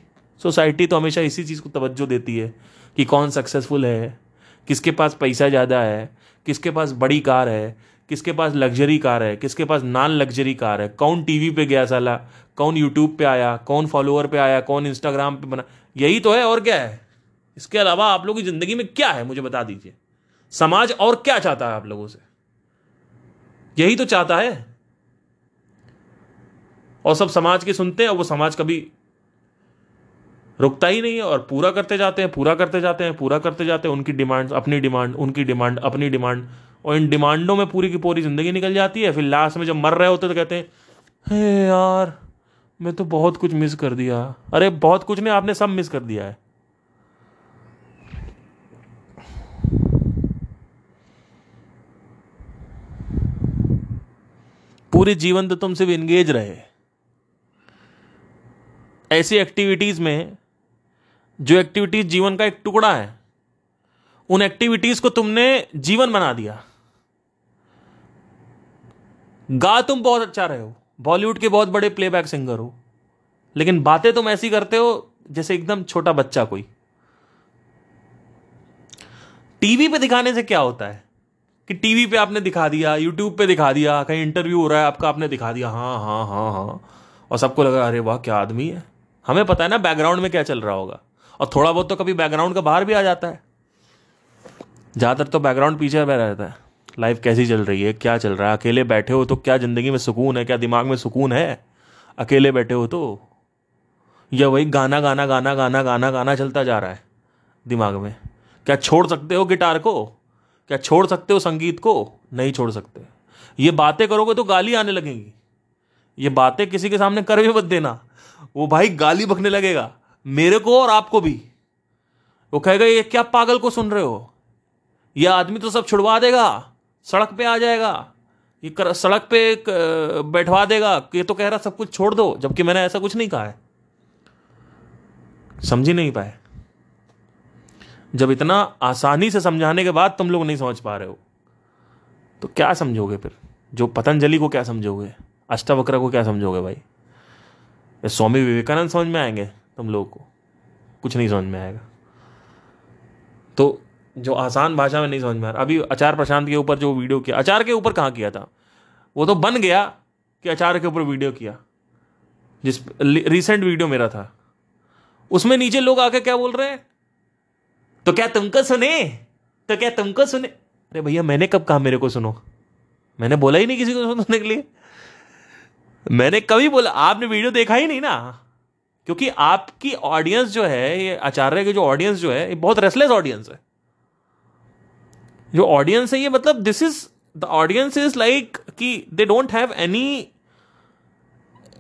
सोसाइटी तो हमेशा इसी चीज़ को तवज्जो देती है कि कौन सक्सेसफुल है, किसके पास पैसा ज़्यादा है किसके पास बड़ी कार है, किसके पास लग्जरी कार है, किसके पास नॉन लग्जरी कार है, कौन टीवी पे गया साला, कौन यूट्यूब पे आया, कौन फॉलोअर पे आया, कौन इंस्टाग्राम पे बना, यही तो है और क्या है? इसके अलावा आप लोगों की ज़िंदगी में क्या है, मुझे बता दीजिए। समाज और क्या चाहता है आप लोगों से? यही तो चाहता है। और सब समाज के सुनते हैं और वो समाज कभी रुकता ही नहीं है और पूरा करते जाते हैं, पूरा करते जाते हैं, पूरा करते जाते हैं, उनकी डिमांड अपनी डिमांड, उनकी डिमांड, अपनी डिमांड, और इन डिमांडों में पूरी की पूरी ज़िंदगी निकल जाती है। फिर लास्ट में जब मर रहे होते तो कहते हैं, हे यार, मैं तो बहुत कुछ मिस कर दिया। अरे, बहुत कुछ नहीं, आपने सब मिस कर दिया है। पूरे जीवन तो तुम सिर्फ़ इंगेज रहे। ऐसी एक्टिविटीज़ में जो एक्टिविटीज़ जीवन का एक टुकड़ा है, उन एक्टिविटीज़ को तुमने जीवन बना दिया। गा तुम बहुत अच्छा रहे हो बॉलीवुड के बहुत बड़े प्लेबैक सिंगर हो, लेकिन बातें तुम ऐसी करते हो जैसे एकदम छोटा बच्चा कोई। टीवी पे दिखाने से क्या होता है कि टीवी पे आपने दिखा दिया यूट्यूब पे दिखा दिया, कहीं इंटरव्यू हो रहा है, आपका आपने दिखा दिया हाँ हाँ हाँ हाँ और सबको लगा, अरे वाह, क्या आदमी है। हमें पता है ना बैकग्राउंड में क्या चल रहा होगा। और थोड़ा बहुत तो कभी बैकग्राउंड का बाहर भी आ जाता है। ज़्यादातर तो बैकग्राउंड पीछे में रहता है। लाइफ कैसी चल रही है? क्या चल रहा है? अकेले बैठे हो तो क्या ज़िंदगी में सुकून है? क्या दिमाग में सुकून है? अकेले बैठे हो तो? या वही गाना गाना गाना गाना गाना गाना चलता जा रहा है दिमाग में। क्या छोड़ सकते हो गिटार को? क्या छोड़ सकते हो संगीत को? नहीं छोड़ सकते। ये बातें करोगे तो गाली आने लगेंगी। ये बातें किसी के सामने कर भी मत देना। वो भाई गाली बकने लगेगा। मेरे को और आपको भी। वो कहेगा ये क्या पागल को सुन रहे हो? ये आदमी तो सब छुड़वा देगा सड़क पे आ जाएगा ये कर, सड़क पे बैठवा देगा ये तो कह रहा सब कुछ छोड़ दो जबकि मैंने ऐसा कुछ नहीं कहा है। समझ ही नहीं पाए। जब इतना आसानी से समझाने के बाद तुम लोग नहीं समझ पा रहे हो तो क्या समझोगे फिर? जो पतंजलि को क्या समझोगे? अष्टावक्र को क्या समझोगे भाई? स्वामी विवेकानंद समझ में आएँगे। तुम लोगों को। कुछ नहीं समझ में आएगा। तो जो आसान भाषा में नहीं समझ में आ रहा, अभी अचार प्रशांत के ऊपर जो वीडियो किया, अचार के ऊपर कहाँ किया था? वो तो बन गया कि अचार के ऊपर वीडियो किया, जिस रिसेंट वीडियो मेरा था। उसमें नीचे लोग आके क्या बोल रहे हैं? तो क्या तुमको सुने? तो क्या तुमको सुने? अरे भैया, मैंने कब कहा मेरे को सुनो? मैंने बोला ही नहीं किसी को सुनने के लिए। मैंने कभी बोला, आपने वीडियो देखा ही नहीं ना। क्योंकि आपकी ऑडियंस जो है, ये आचार्य की जो ऑडियंस जो है, ये बहुत रेसलेस ऑडियंस है। जो ऑडियंस है, ये मतलब this is the audience is like कि they don't have any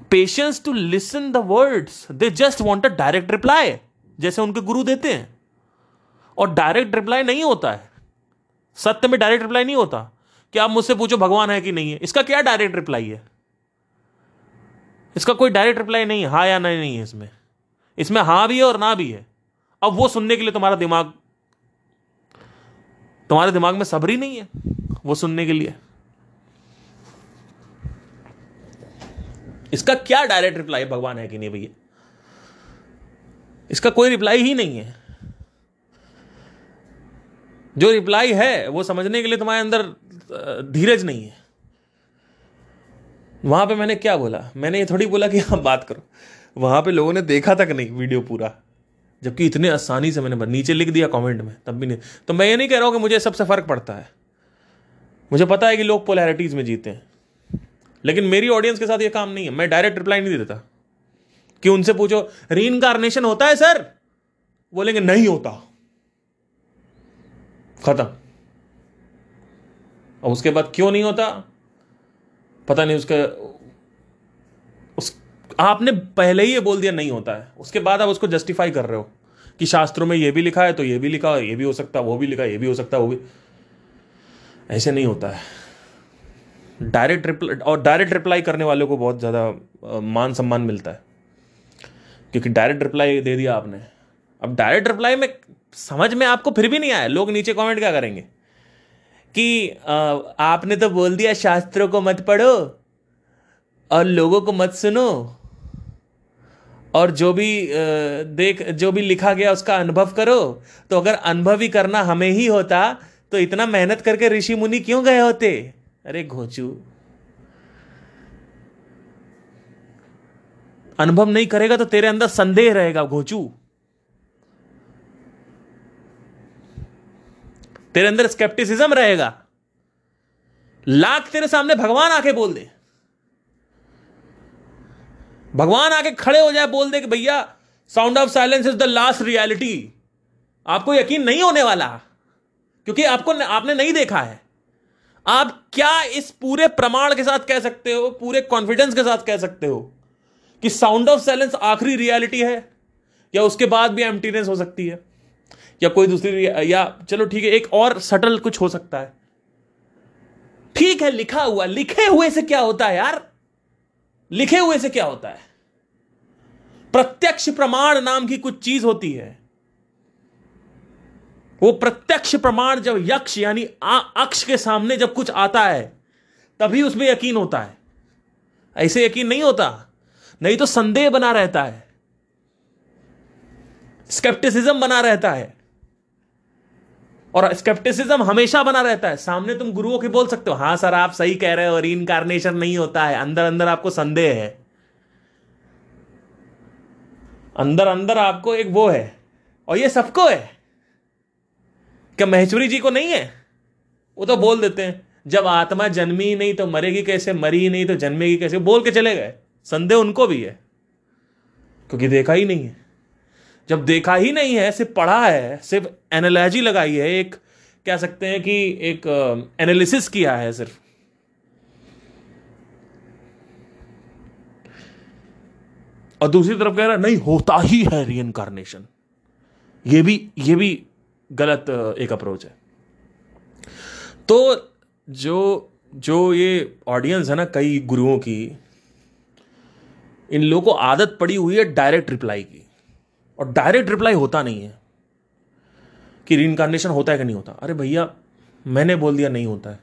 patience to listen the words they just want a direct reply जैसे उनके गुरु देते हैं। और डायरेक्ट रिप्लाई नहीं होता है। सत्य में डायरेक्ट रिप्लाई नहीं होता। कि आप मुझसे पूछो भगवान है कि नहीं है। इसका क्या डायरेक्ट रिप्लाई है? इसका कोई डायरेक्ट रिप्लाई नहीं है या नहीं नहीं है इसमें। इसमें हाँ भी है और ना भी है। अब वो सुनने के लिए तुम्हारा दिमाग, तुम्हारे दिमाग में सब्र नहीं है, वो सुनने के लिए। इसका क्या डायरेक्ट रिप्लाई भगवान है कि नहीं भैया? इसका कोई रिप्लाई ही नहीं है। जो रिप्लाई है, वो समझने के लिए तुम्हारे अंदर धीरज नहीं है। वहाँ पे मैंने क्या बोला? मैंने ये थोड़ी बोला कि आप बात करो। वहाँ पे लोगों ने देखा तक नहीं वीडियो पूरा। जबकि इतने आसानी से मैंने नीचे लिख दिया कमेंट में, तब भी नहीं। तो मैं ये नहीं कह रहा हूँ कि मुझे सबसे फ़र्क पड़ता है। मुझे पता है कि लोग पोलैरिटीज में जीते हैं। लेकिन मेरी ऑडियंस के साथ ये काम नहीं है। मैं डायरेक्ट रिप्लाई नहीं देता। कि उनसे पूछो री होता है सर बोलेंगे, नहीं होता। खत्म। और उसके बाद क्यों नहीं होता? पता नहीं उसका, उस, आपने पहले ही ये बोल दिया नहीं होता है। उसके बाद आप उसको जस्टिफाई कर रहे हो कि शास्त्रों में ये भी लिखा है तो ये भी लिखा, ये भी हो सकता वो भी लिखा, ये भी हो सकता वो भी। ऐसे नहीं होता है। डायरेक्ट रिप्लाई और डायरेक्ट रिप्लाई करने वालों को बहुत ज़्यादा मान सम्मान मिलता है। क्योंकि डायरेक्ट रिप्लाई दे दिया आपने। अब डायरेक्ट रिप्लाई में समझ में आपको फिर भी नहीं आया। लोग नीचे कमेंट क्या करेंगे? कि आपने तो बोल दिया शास्त्रों को मत पढ़ो और लोगों को मत सुनो। और जो भी देख, जो भी लिखा गया उसका अनुभव करो। तो अगर अनुभव ही करना हमें ही होता तो इतना मेहनत करके ऋषि मुनि क्यों गए होते? अरे घोचू। अनुभव नहीं करेगा तो तेरे अंदर संदेह रहेगा, घोचू। तेरे अंदर स्केप्टिसिज्म रहेगा। लाख तेरे सामने भगवान आके बोल दे। भगवान आके खड़े हो जाए, बोल दे कि भैया sound of silence is the last reality आपको यकीन नहीं होने वाला, क्योंकि आपको आपने नहीं देखा है। आप क्या इस पूरे प्रमाण के साथ कह सकते हो, पूरे कॉन्फिडेंस के साथ कह सकते हो कि साउंड ऑफ़ साइलेंस आखिरी रियलिटी है, या उसके बाद भी एम्प्टीनेस हो सकती है? या कोई दूसरी या चलो ठीक है, एक और सटल कुछ हो सकता है। ठीक है, लिखा हुआ, लिखे हुए से क्या होता है यार? लिखे हुए से क्या होता है? प्रत्यक्ष प्रमाण नाम की कुछ चीज़ होती है। वो प्रत्यक्ष प्रमाण जब यक्ष, यानी अक्ष के सामने जब कुछ आता है, तभी उसमें यकीन होता है। ऐसे यकीन नहीं होता। नहीं तो संदेह बना रहता है। स्केप्टिसिज्म बना रहता है। और स्केप्टिसिज्म हमेशा बना रहता है। सामने तुम गुरुओं के बोल सकते हो हाँ सर, आप सही कह रहे हो रीइनकारनेशन नहीं होता है। अंदर अंदर आपको संदेह है। अंदर अंदर आपको एक वो है, और ये सबको है। क्या महेश्वरी जी को नहीं है? वो तो बोल देते हैं, जब आत्मा जन्मी नहीं तो मरेगी कैसे? मरी नहीं तो जन्मेगी कैसे? बोल के चले गए। संदेह उनको भी है, क्योंकि देखा ही नहीं है। जब देखा ही नहीं है, सिर्फ़ पढ़ा है, सिर्फ़ एनालॉजी लगाई है, एक कह सकते हैं कि एक एनालिसिस किया है सिर्फ़। और दूसरी तरफ़ कह रहा नहीं, होता ही है री ये भी ये भी गलत एक अप्रोच है। तो जो जो ये ऑडियंस है ना, कई गुरुओं की, इन लोगों को आदत पड़ी हुई है डायरेक्ट रिप्लाई की। और डायरेक्ट रिप्लाई होता नहीं है कि रीइनकारनेशन होता है कि नहीं होता। अरे भैया, मैंने बोल दिया नहीं होता है।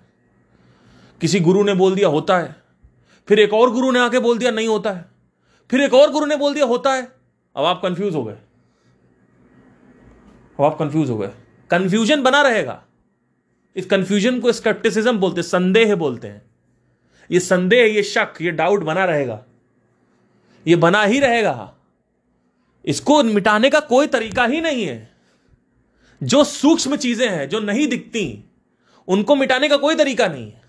किसी गुरु ने बोल दिया होता है। फिर एक और गुरु ने आके बोल दिया नहीं होता है। फिर एक और गुरु ने बोल दिया होता है। अब आप कंफ्यूज हो गए। अब आप कंफ्यूज हो गए। कंफ्यूजन बना रहेगा। इस कंफ्यूजन को स्केप्टिसिज्म बोलते संदेह बोलते हैं। ये संदेह, ये शक, ये डाउट बना रहेगा। ये बना ही रहेगा। इसको मिटाने का कोई तरीका ही नहीं है। जो सूक्ष्म चीज़ें हैं, जो नहीं दिखती, उनको मिटाने का कोई तरीका नहीं है।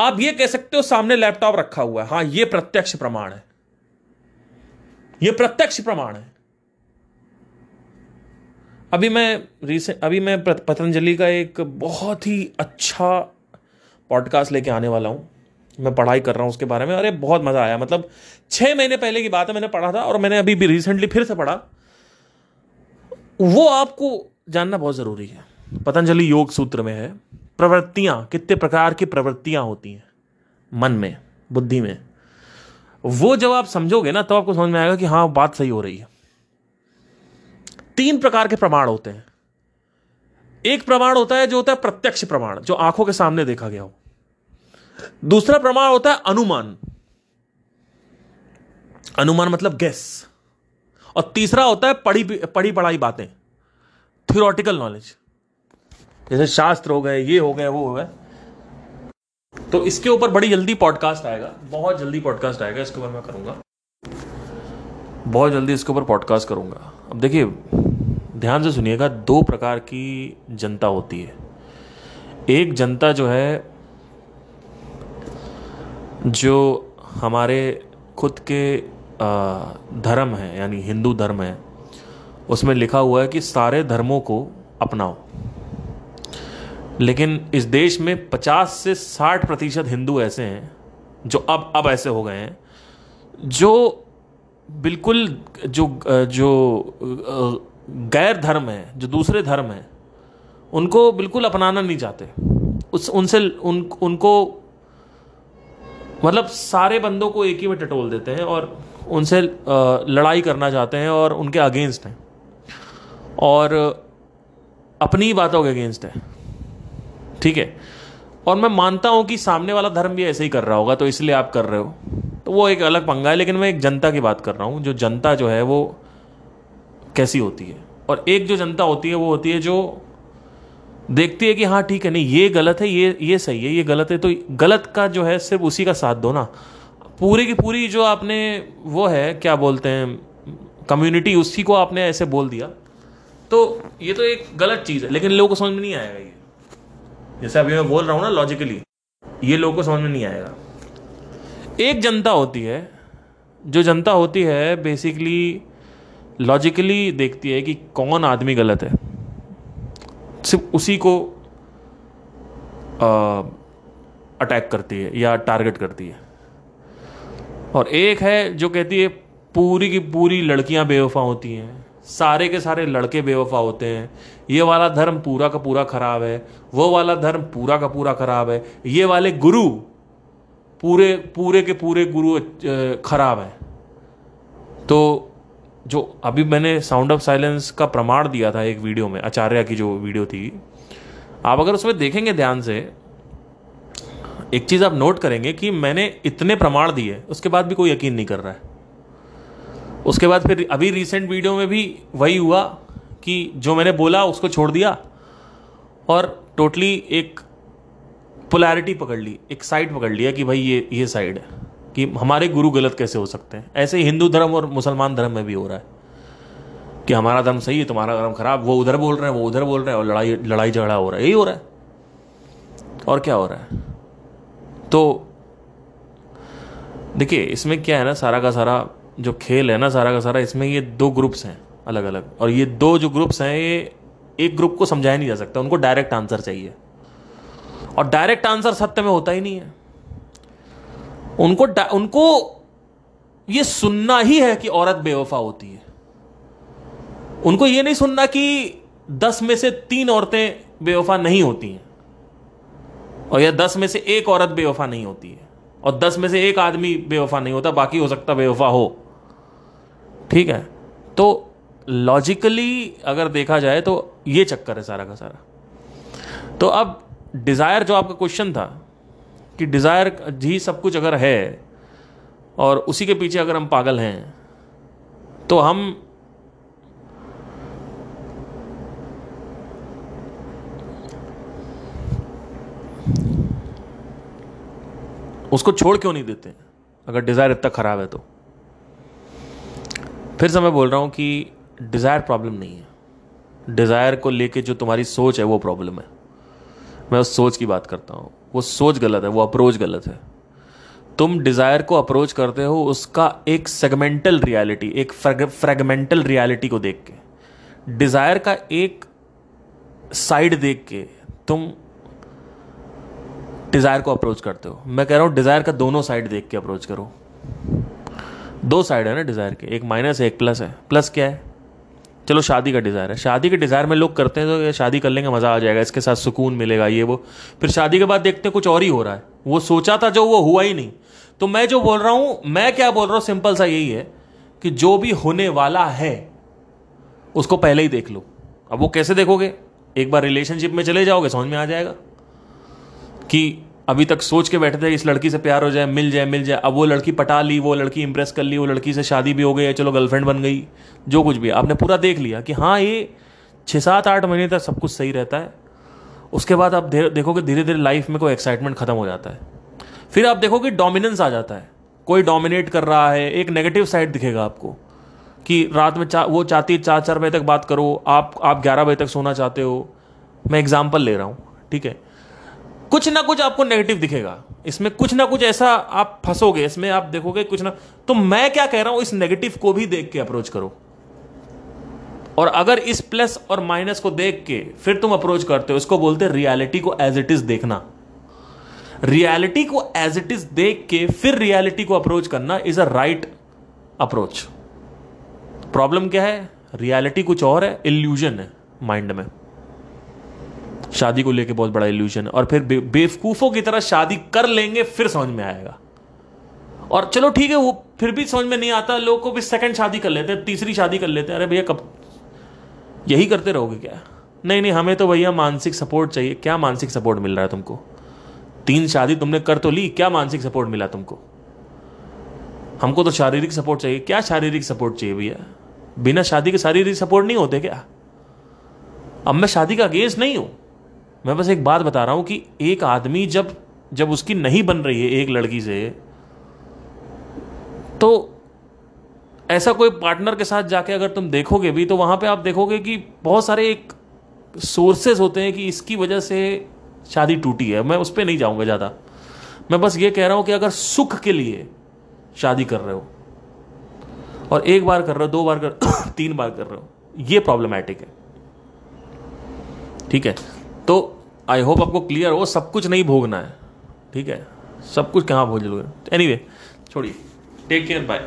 आप ये कह सकते हो, सामने लैपटॉप रखा हुआ है। हाँ, ये प्रत्यक्ष प्रमाण है। ये प्रत्यक्ष प्रमाण है। अभी मैं रिसेंट अभी मैं पतंजलि का एक बहुत ही अच्छा पॉडकास्ट लेके आने वाला हूँ। मैं पढ़ाई कर रहा हूँ उसके बारे में अरे बहुत मज़ा आया। मतलब छः महीने पहले की बात है, मैंने पढ़ा था, और मैंने अभी भी रिसेंटली फिर से पढ़ा। वो आपको जानना बहुत ज़रूरी है। पतंजलि योग सूत्र में है, प्रवृत्तियाँ, कितने प्रकार की प्रवृत्तियाँ होती हैं, मन में, बुद्धि में। वो जब आप समझोगे ना, तब तो आपको समझ में आएगा कि हाँ बात सही हो रही है। तीन प्रकार के प्रमाण होते हैं। एक प्रमाण होता है, जो होता है प्रत्यक्ष प्रमाण, जो आँखों के सामने देखा गया हो। दूसरा प्रमाण होता है अनुमान। अनुमान मतलब गैस और तीसरा होता है पढ़ी पढ़ी पढ़ाई बातें। थियोरटिकल नॉलेज जैसे शास्त्र हो गए, ये हो गए, वो हो गए। तो इसके ऊपर बड़ी जल्दी पॉडकास्ट आएगा। बहुत जल्दी पॉडकास्ट आएगा, इसके ऊपर मैं करूँगा। बहुत जल्दी इसके ऊपर पॉडकास्ट करूँगा। अब देखिए, ध्यान से सुनिएगा, दो प्रकार की जनता होती है। एक जनता जो है जो हमारे खुद के धर्म है, यानी हिंदू धर्म है, उसमें लिखा हुआ है कि सारे धर्मों को अपनाओ। लेकिन इस देश में 50 से 60 प्रतिशत हिंदू ऐसे हैं, जो अब अब ऐसे हो गए हैं, जो बिल्कुल, जो जो गैर धर्म है, जो दूसरे धर्म है, उनको बिल्कुल अपनाना नहीं चाहते। उस, उनसे, उन, उनको मतलब सारे बंदों को एक ही में टटोल देते हैं और उनसे लड़ाई करना चाहते हैं और उनके अगेंस्ट हैं। और अपनी ही बातों के अगेंस्ट है। ठीक है? और मैं मानता हूँ कि सामने वाला धर्म भी ऐसे ही कर रहा होगा तो इसलिए आप कर रहे हो। तो वो एक अलग पंगा है, लेकिन मैं एक जनता की बात कर रहा हूँ। जो जनता जो है, वो कैसी होती है? और एक जो जनता होती है, वो होती है जो देखती है कि हाँ ठीक है, नहीं, ये गलत है, ये ये सही है, ये गलत है तो गलत का जो है सिर्फ़ उसी का साथ दो ना। पूरी की पूरी जो आपने वो है, क्या बोलते हैं कम्युनिटी उसी को आपने ऐसे बोल दिया। तो ये तो एक गलत चीज़ है, लेकिन लोगों को समझ में नहीं आएगा ये। जैसे अभी मैं बोल रहा हूँ ना लॉजिकली ये लोगों को समझ में नहीं आएगा। एक जनता होती है, जो जनता होती है बेसिकली लॉजिकली देखती है कि कौन आदमी गलत है। सिर्फ़ उसी को अटैक करती है या टारगेट करती है। और एक है जो कहती है, पूरी की पूरी लड़कियाँ बेवफा होती हैं। सारे के सारे लड़के बेवफा होते हैं। ये वाला धर्म पूरा का पूरा खराब है। वो वाला धर्म पूरा का पूरा खराब है। ये वाले गुरु पूरे पूरे के पूरे गुरु खराब हैं। तो जो अभी मैंने साउंड ऑफ़ साइलेंस का प्रमाण दिया था एक वीडियो में, आचार्य की जो वीडियो थी। आप अगर उसमें देखेंगे ध्यान से, एक चीज़ आप नोट करेंगे कि मैंने इतने प्रमाण दिए, उसके बाद भी कोई यकीन नहीं कर रहा है। उसके बाद फिर अभी रिसेंट वीडियो में भी वही हुआ कि जो मैंने बोला, उसको छोड़ दिया और टोटली एक पोलैरिटी पकड़ ली, एक साइड पकड़ लिया कि भाई ये ये साइड है। कि हमारे गुरु गलत कैसे हो सकते हैं? ऐसे ही हिंदू धर्म और मुसलमान धर्म में भी हो रहा है कि हमारा धर्म सही है, तुम्हारा धर्म खराब, वो उधर बोल रहे हैं, वो उधर बोल रहे हैं, और लड़ाई लड़ाई झगड़ा हो रहा है, यही हो रहा है। और क्या हो रहा है? तो देखिए, इसमें क्या है ना, सारा का सारा जो खेल है ना, सारा का सारा इसमें ये दो ग्रुप्स हैं अलग अलग और ये दो जो ग्रुप्स हैं, ये एक ग्रुप को समझाया नहीं जा सकता, उनको डायरेक्ट आंसर चाहिए। और डायरेक्ट आंसर सत्य में होता ही नहीं है। उनको उनको ये सुनना ही है कि औरत बेवफा होती है। उनको ये नहीं सुनना कि दस में से तीन औरतें बेवफा नहीं होती हैं और या दस में से एक औरत बेवफा नहीं होती है और दस में से एक आदमी बेवफा नहीं होता, बाकी हो सकता बेवफा हो। ठीक है? तो लॉजिकली अगर देखा जाए तो ये चक्कर है सारा का सारा। तो अब डिज़ायर जो आपका क्वेश्चन था कि डिज़ायर ही सब कुछ अगर है, और उसी के पीछे अगर हम पागल हैं तो हम उसको छोड़ क्यों नहीं देते? अगर डिज़ायर इतना ख़राब है तो। फिर से मैं बोल रहा हूँ कि डिज़ायर प्रॉब्लम नहीं है। डिज़ायर को लेके जो तुम्हारी सोच है, वो प्रॉब्लम है। मैं उस सोच की बात करता हूँ। वो सोच गलत है, वो अप्रोच गलत है। तुम डिज़ायर को अप्रोच करते हो, उसका एक सेगमेंटल रियलिटी एक फ्रेगमेंटल रियलिटी को देख के। डिज़ायर का एक साइड देख के तुम डिज़ायर को अप्रोच करते हो। मैं कह रहा हूँ डिज़ायर का दोनों साइड देख के अप्रोच करो। दो साइड है ना डिज़ायर के, एक माइनस है, एक प्लस है। प्लस क्या है? चलो शादी का डिज़ायर है। शादी के डिज़ायर में लोग करते हैं तो शादी कर लेंगे, मज़ा आ जाएगा, इसके साथ सुकून मिलेगा, ये वो। फिर शादी के बाद देखते हैं कुछ और ही हो रहा है। वो सोचा था जो वो हुआ ही नहीं। तो मैं जो बोल रहा हूँ, मैं क्या बोल रहा हूँ? सिंपल सा यही है कि जो भी होने वाला है, उसको पहले ही देख लो। अब वो कैसे देखोगे? एक बार रिलेशनशिप में चले जाओगे, समझ में आ जाएगा कि अभी तक सोच के बैठे थे, इस लड़की से प्यार हो जाए, मिल जाए मिल जाए। अब वो लड़की पटा ली, वो लड़की इंप्रेस कर ली, वो लड़की से शादी भी हो गई है चलो गर्लफ्रेंड बन गई, जो कुछ भी आपने पूरा देख लिया कि हाँ ये छः सात आठ महीने तक सब कुछ सही रहता है। उसके बाद आप देखोगे धीरे धीरे लाइफ में कोई एक्साइटमेंट खत्म हो जाता है। फिर आप देखोगे डोमिनेंस आ जाता है। कोई डोमिनेट कर रहा है, एक नेगेटिव साइड दिखेगा आपको कि रात में चा वो चाहती है, चार चार बजे तक बात करो, आप आप ग्यारह बजे तक सोना चाहते हो। मैं एग्ज़ाम्पल ले रहा हूँ, ठीक है? कुछ ना कुछ आपको नेगेटिव दिखेगा। इसमें कुछ ना कुछ ऐसा आप फंसोगे, इसमें आप देखोगे कुछ ना। तो मैं क्या कह रहा हूँ, इस नेगेटिव को भी देख के अप्रोच करो। और अगर इस प्लस और माइनस को देख के फिर तुम अप्रोच करते हो, इसको बोलते रियलिटी को एज इट इज़ देखना। रियलिटी को एज इट इज़ देख के फिर रियलिटी को अप्रोच करना is a right approach problem क्या है? रियलिटी कुछ और है इल्यूजन है माइंड में। शादी को लेके बहुत बड़ा इल्यूजन और फिर बे, बेवकूफ़ों की तरह शादी कर लेंगे फिर समझ में आएगा। और चलो ठीक है वो फिर भी समझ में नहीं आता लोग को भी सेकंड शादी कर लेते हैं तीसरी शादी कर लेते हैं। अरे भैया कब? यही करते रहोगे क्या? नहीं नहीं हमें तो भैया मानसिक सपोर्ट चाहिए। क्या मानसिक सपोर्ट मिल रहा है तुमको? तीन शादी तुमने कर तो ली क्या मानसिक सपोर्ट मिला तुमको? हमको तो शारीरिक सपोर्ट चाहिए। क्या शारीरिक सपोर्ट चाहिए भैया? बिना शादी के शारीरिक सपोर्ट नहीं होते क्या? अब मैं शादी का अगेंस्ट नहीं हूँ। मैं बस एक बात बता रहा हूँ कि एक आदमी जब जब उसकी नहीं बन रही है एक लड़की से तो ऐसा कोई पार्टनर के साथ जाके अगर तुम देखोगे भी तो वहाँ पे आप देखोगे कि बहुत सारे एक सोर्सेज होते हैं कि इसकी वजह से शादी टूटी है। मैं उस पर नहीं जाऊँगा ज़्यादा। मैं बस ये कह रहा हूँ कि अगर सुख के लिए शादी कर रहे हो, और एक बार कर रहे हो, दो बार कर, तीन बार कर रहे हो, ये प्रॉब्लमैटिक है। ठीक है? तो आई होप आपको क्लियर हो, सब कुछ नहीं भोगना है। ठीक है? सब कुछ कहाँ भोग लोगे? एनी वे छोड़िए। Take care bye